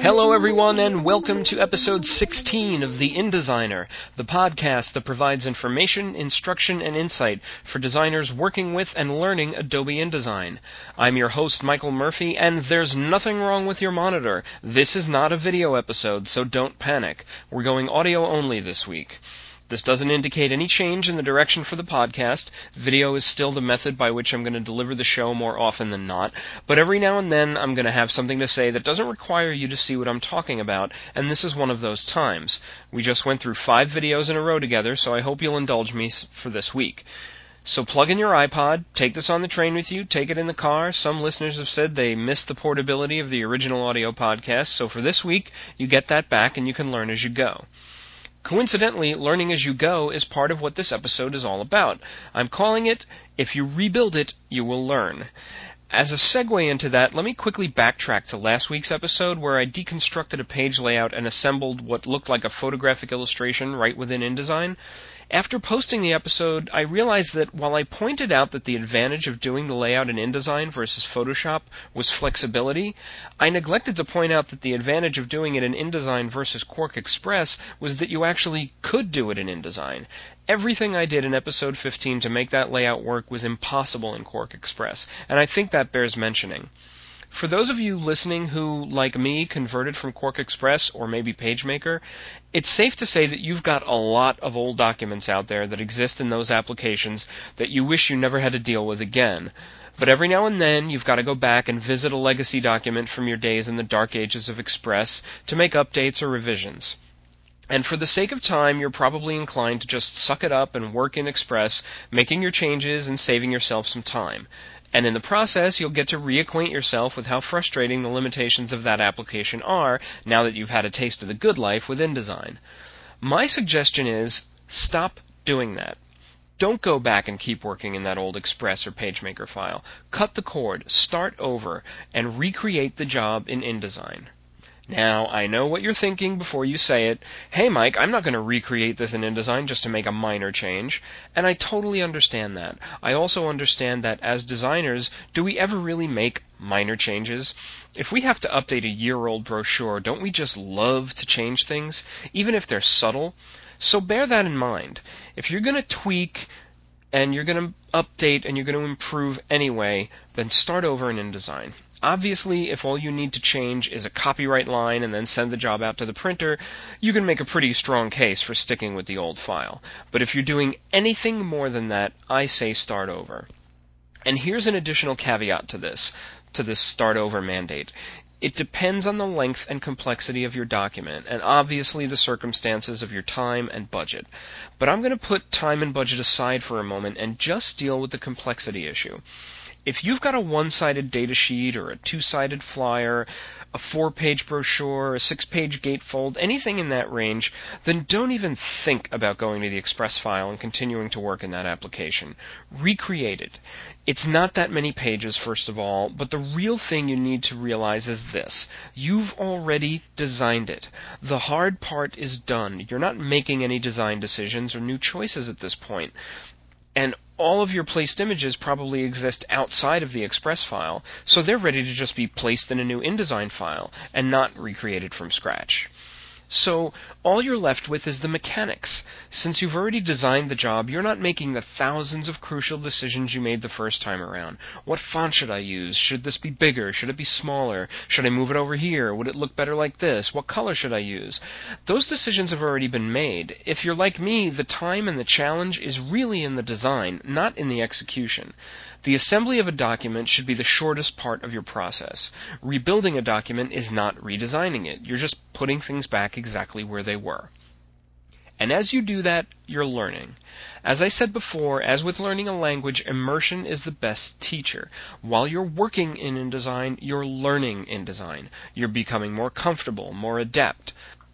Hello, everyone, and welcome to episode 16 of The InDesigner, the podcast that provides information, instruction, and insight for designers working with and learning Adobe InDesign. I'm your host, Michael Murphy, and there's nothing wrong with your monitor. This is not a video episode, so don't panic. We're going audio only this week. This doesn't indicate any change in the direction for the podcast. Video is still the method by which I'm going to deliver the show more often than not. But every now and then I'm going to have something to say that doesn't require you to see what I'm talking about, and this is one of those times. We just went through five videos in a row together, so I hope you'll indulge me for this week. So plug in your iPod, take this on the train with you, take it in the car. Some listeners have said they missed the portability of the original audio podcast, so for this week, you get that back and you can learn as you go. Coincidentally, learning as you go is part of what this episode is all about. I'm calling it If You Rebuild It, You Will Learn. As a segue into that, let me quickly backtrack to last week's episode where I deconstructed a page layout and assembled what looked like a photographic illustration right within InDesign. After posting the episode, I realized that while I pointed out that the advantage of doing the layout in InDesign versus Photoshop was flexibility, I neglected to point out that the advantage of doing it in InDesign versus QuarkXPress was that you actually could do it in InDesign. Everything I did in episode 15 to make that layout work was impossible in QuarkXPress, and I think that bears mentioning. For those of you listening who, like me, converted from QuarkXPress or maybe PageMaker, it's safe to say that you've got a lot of old documents out there that exist in those applications that you wish you never had to deal with again. But every now and then, you've got to go back and visit a legacy document from your days in the dark ages of XPress to make updates or revisions. And for the sake of time, you're probably inclined to just suck it up and work in XPress, making your changes and saving yourself some time. And in the process, you'll get to reacquaint yourself with how frustrating the limitations of that application are now that you've had a taste of the good life with InDesign. My suggestion is stop doing that. Don't go back and keep working in that old XPress or PageMaker file. Cut the cord, start over, and recreate the job in InDesign. Now, I know what you're thinking before you say it. Hey, Mike, I'm not going to recreate this in InDesign just to make a minor change. And I totally understand that. I also understand that as designers, do we ever really make minor changes? If we have to update a year old brochure, don't we just love to change things, even if they're subtle? So bear that in mind. If you're going to tweak, and you're going to update and you're going to improve anyway, then start over in InDesign. Obviously, if all you need to change is a copyright line and then send the job out to the printer, you can make a pretty strong case for sticking with the old file. But if you're doing anything more than that, I say start over. And here's an additional caveat to this, to this start over mandate. It depends on the length and complexity of your document, and obviously the circumstances of your time and budget. But I'm going to put time and budget aside for a moment and just deal with the complexity issue. If you've got a one-sided data sheet or a two-sided flyer, a four-page brochure, a six-page gatefold, anything in that range, then don't even think about going to the XPress file and continuing to work in that application. Recreate it. It's not that many pages, first of all, but the real thing you need to realize is this. You've already designed it. The hard part is done. You're not making any design decisions or new choices at this point. And all of your placed images probably exist outside of the XPress file, so they're ready to just be placed in a new InDesign file and not recreated from scratch. So all you're left with is the mechanics. Since you've already designed the job, you're not making the thousands of crucial decisions you made the first time around. What font should I use? Should this be bigger? Should it be smaller? Should I move it over here? Would it look better like this? What color should I use? Those decisions have already been made. If you're like me, the time and the challenge is really in the design, not in the execution. The assembly of a document should be the shortest part of your process. Rebuilding a document is not redesigning it. You're just putting things back exactly where they were. And as you do that, you're learning. As I said before, as with learning a language, immersion is the best teacher. While you're working in InDesign, you're learning InDesign. You're becoming more comfortable, more adept.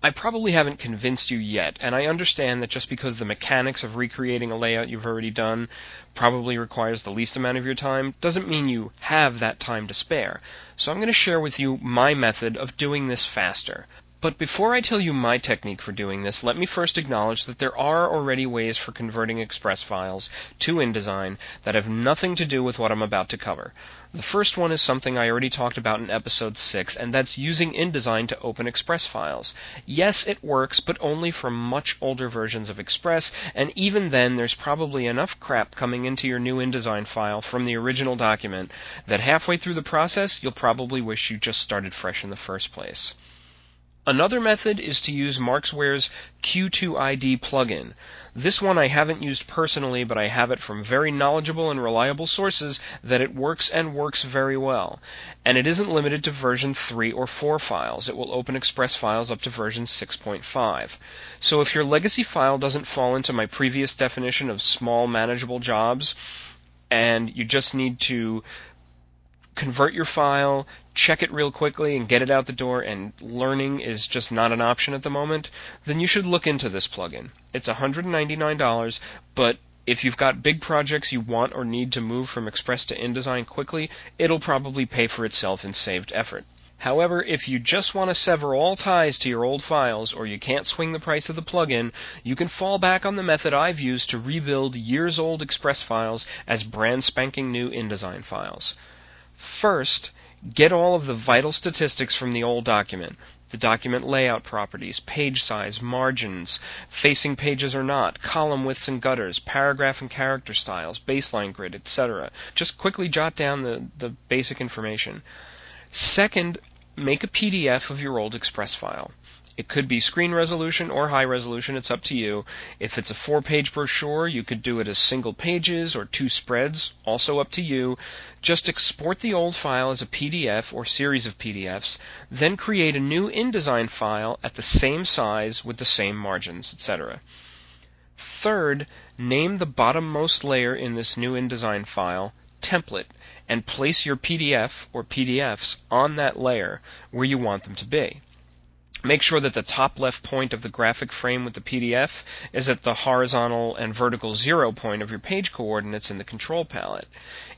I probably haven't convinced you yet, and I understand that just because the mechanics of recreating a layout you've already done probably requires the least amount of your time, doesn't mean you have that time to spare. So I'm going to share with you my method of doing this faster. But before I tell you my technique for doing this, let me first acknowledge that there are already ways for converting XPress files to InDesign that have nothing to do with what I'm about to cover. The first one is something I already talked about in episode 6, and that's using InDesign to open XPress files. Yes, it works, but only for much older versions of XPress, and even then there's probably enough crap coming into your new InDesign file from the original document that halfway through the process you'll probably wish you just started fresh in the first place. Another method is to use Markzware's Q2ID plugin. This one I haven't used personally, but I have it from very knowledgeable and reliable sources that it works and works very well. And it isn't limited to version 3 or 4 files. It will open XPress files up to version 6.5. So if your legacy file doesn't fall into my previous definition of small manageable jobs, and you just need to convert your file, check it real quickly, and get it out the door, and learning is just not an option at the moment, then you should look into this plugin. It's $199, but if you've got big projects you want or need to move from XPress to InDesign quickly, it'll probably pay for itself in saved effort. However, if you just want to sever all ties to your old files or you can't swing the price of the plugin, you can fall back on the method I've used to rebuild years old XPress files as brand spanking new InDesign files. First, get all of the vital statistics from the old document. The document layout properties, page size, margins, facing pages or not, column widths and gutters, paragraph and character styles, baseline grid, etc. Just quickly jot down the, the basic information. Second, make a PDF of your old XPress file. It could be screen resolution or high resolution, it's up to you. If it's a four page brochure, you could do it as single pages or two spreads, also up to you. Just export the old file as a PDF or series of PDFs, then create a new InDesign file at the same size with the same margins, etc. Third, name the bottommost layer in this new InDesign file template and place your PDF or PDFs on that layer where you want them to be. Make sure that the top left point of the graphic frame with the PDF is at the horizontal and vertical zero point of your page coordinates in the control palette.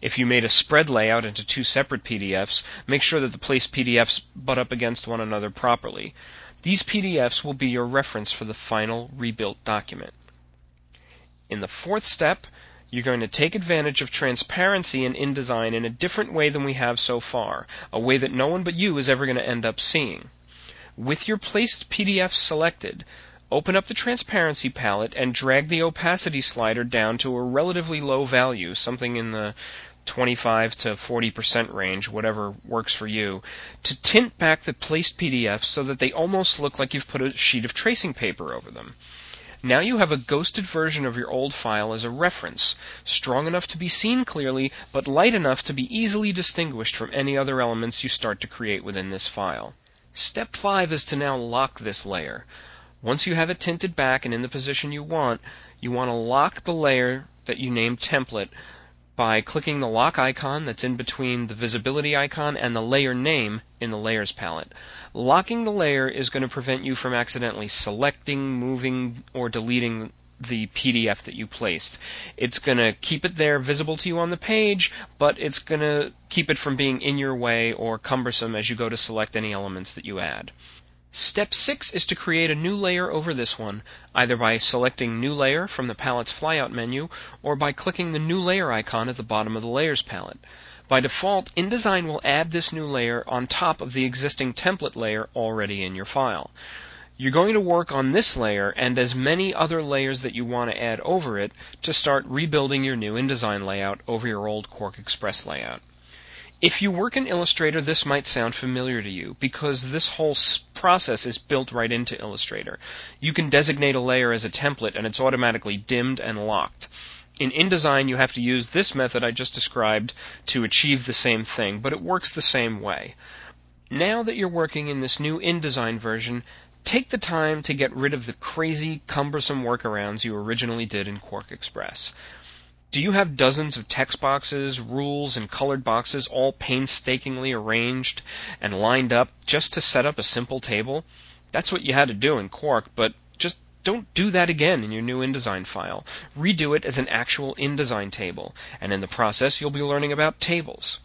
If you made a spread layout into two separate PDFs, make sure that the placed PDFs butt up against one another properly. These PDFs will be your reference for the final rebuilt document. In the fourth step, you're going to take advantage of transparency in InDesign in a different way than we have so far, a way that no one but you is ever going to end up seeing. With your placed PDF selected, open up the transparency palette and drag the opacity slider down to a relatively low value, something in the 25 to 40% range, whatever works for you, to tint back the placed PDFs so that they almost look like you've put a sheet of tracing paper over them. Now you have a ghosted version of your old file as a reference, strong enough to be seen clearly, but light enough to be easily distinguished from any other elements you start to create within this file. Step 5 is to now lock this layer. Once you have it tinted back and in the position you want, you want to lock the layer that you named template by clicking the lock icon that's in between the visibility icon and the layer name in the layers palette. Locking the layer is going to prevent you from accidentally selecting, moving, or deleting the PDF that you placed. It's going to keep it there visible to you on the page, but it's going to keep it from being in your way or cumbersome as you go to select any elements that you add. Step 6 is to create a new layer over this one, either by selecting New Layer from the palette's flyout menu or by clicking the New Layer icon at the bottom of the Layers palette. By default, InDesign will add this new layer on top of the existing template layer already in your file. You're going to work on this layer and as many other layers that you want to add over it to start rebuilding your new InDesign layout over your old QuarkXPress layout. If you work in Illustrator, this might sound familiar to you because this whole process is built right into Illustrator. You can designate a layer as a template and it's automatically dimmed and locked. In InDesign, you have to use this method I just described to achieve the same thing, but it works the same way. Now that you're working in this new InDesign version, Take the time to get rid of the crazy, cumbersome workarounds you originally did in QuarkXPress. Do you have dozens of text boxes, rules, and colored boxes all painstakingly arranged and lined up just to set up a simple table? That's what you had to do in Quark, but just don't do that again in your new InDesign file. Redo it as an actual InDesign table, and in the process you'll be learning about tables.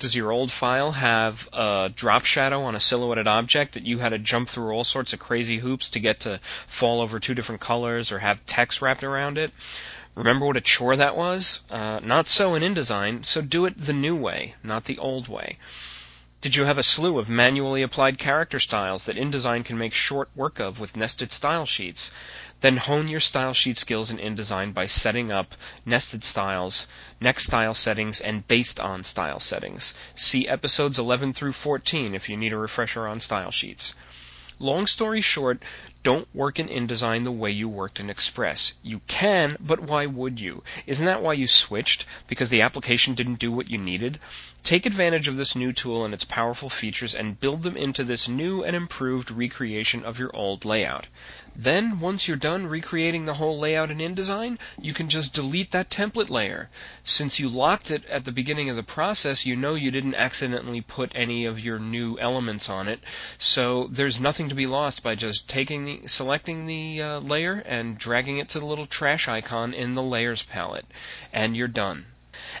Does your old file have a drop shadow on a silhouetted object that you had to jump through all sorts of crazy hoops to get to fall over two different colors or have text wrapped around it? Remember what a chore that was? Uh, not so in InDesign, so do it the new way, not the old way. Did you have a slew of manually applied character styles that InDesign can make short work of with nested style sheets? Then hone your style sheet skills in InDesign by setting up nested styles, next style settings, and based on style settings. See episodes 11 through 14 if you need a refresher on style sheets. Long story short, don't work in InDesign the way you worked in XPress. You can, but why would you? Isn't that why you switched? Because the application didn't do what you needed? Take advantage of this new tool and its powerful features and build them into this new and improved recreation of your old layout. Then, once you're done recreating the whole layout in InDesign, you can just delete that template layer. Since you locked it at the beginning of the process, you know you didn't accidentally put any of your new elements on it. So there's nothing to be lost by just taking the, selecting the uh, layer and dragging it to the little trash icon in the layers palette. And you're done.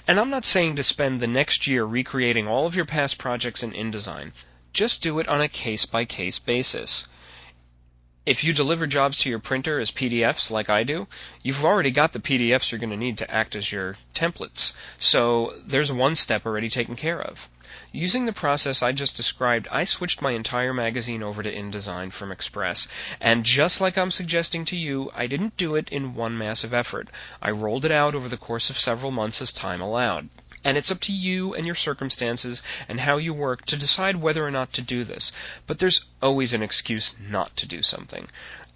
And I'm not saying to spend the next year recreating all of your past projects in InDesign. Just do it on a case by case basis. If you deliver jobs to your printer as PDFs like I do, you've already got the PDFs you're going to need to act as your templates. So there's one step already taken care of. Using the process I just described, I switched my entire magazine over to InDesign from XPress. And just like I'm suggesting to you, I didn't do it in one massive effort. I rolled it out over the course of several months as time allowed. And it's up to you and your circumstances and how you work to decide whether or not to do this. But there's always an excuse not to do something.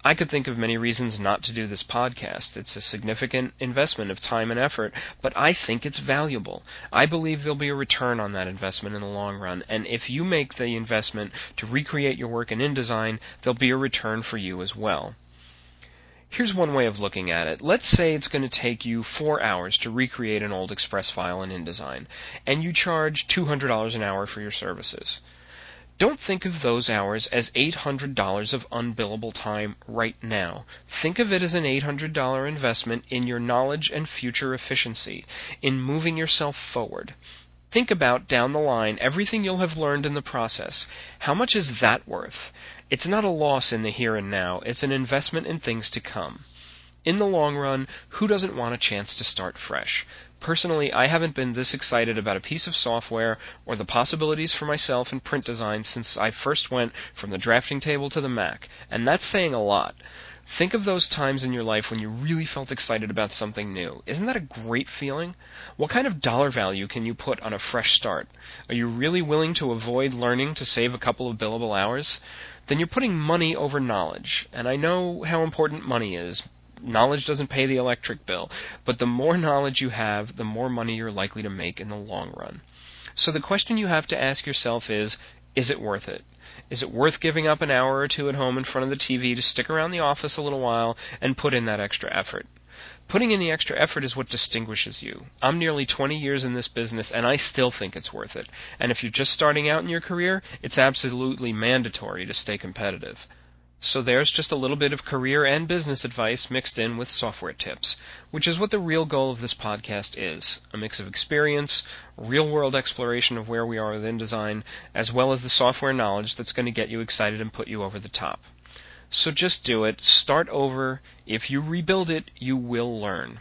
I could think of many reasons not to do this podcast. It's a significant investment of time and effort, but I think it's valuable. I believe there'll be a return on that investment in the long run, and if you make the investment to recreate your work in InDesign, there'll be a return for you as well. Here's one way of looking at it. Let's say it's going to take you four hours to recreate an old XPress file in InDesign, and you charge $200 an hour for your services. Don't think of those hours as $800 of unbillable time right now. Think of it as an $800 investment in your knowledge and future efficiency, in moving yourself forward. Think about down the line everything you'll have learned in the process. How much is that worth? It's not a loss in the here and now, it's an investment in things to come. In the long run, who doesn't want a chance to start fresh? Personally, I haven't been this excited about a piece of software or the possibilities for myself in print design since I first went from the drafting table to the Mac, and that's saying a lot. Think of those times in your life when you really felt excited about something new. Isn't that a great feeling? What kind of dollar value can you put on a fresh start? Are you really willing to avoid learning to save a couple of billable hours? Then you're putting money over knowledge, and I know how important money is, knowledge doesn't pay the electric bill, but the more knowledge you have, the more money you're likely to make in the long run. So the question you have to ask yourself is, is it worth it? Is it worth giving up an hour or two at home in front of the TV to stick around the office a little while and put in that extra effort? Putting in the extra effort is what distinguishes you. I'm nearly 20 years in this business and I still think it's worth it. And if you're just starting out in your career, it's absolutely mandatory to stay competitive. So there's just a little bit of career and business advice mixed in with software tips, which is what the real goal of this podcast is a mix of experience, real world exploration of where we are with InDesign, as well as the software knowledge that's going to get you excited and put you over the top. So just do it, start over. If you rebuild it, you will learn.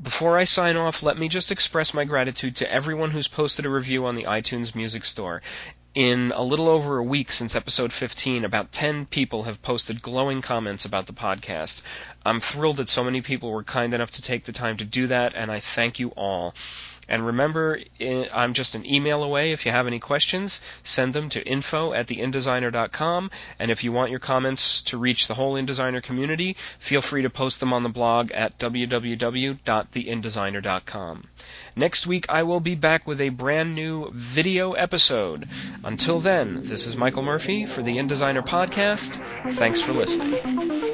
Before I sign off, let me just express my gratitude to everyone who's posted a review on the iTunes Music Store. In a little over a week since episode 15, about 10 people have posted glowing comments about the podcast. I'm thrilled that so many people were kind enough to take the time to do that, and I thank you all. And remember, I'm just an email away. If you have any questions, send them to info at theindesigner.com. And if you want your comments to reach the whole InDesigner community, feel free to post them on the blog at www.theindesigner.com. Next week, I will be back with a brand new video episode. Until then, this is Michael Murphy for the InDesigner podcast. Thanks for listening.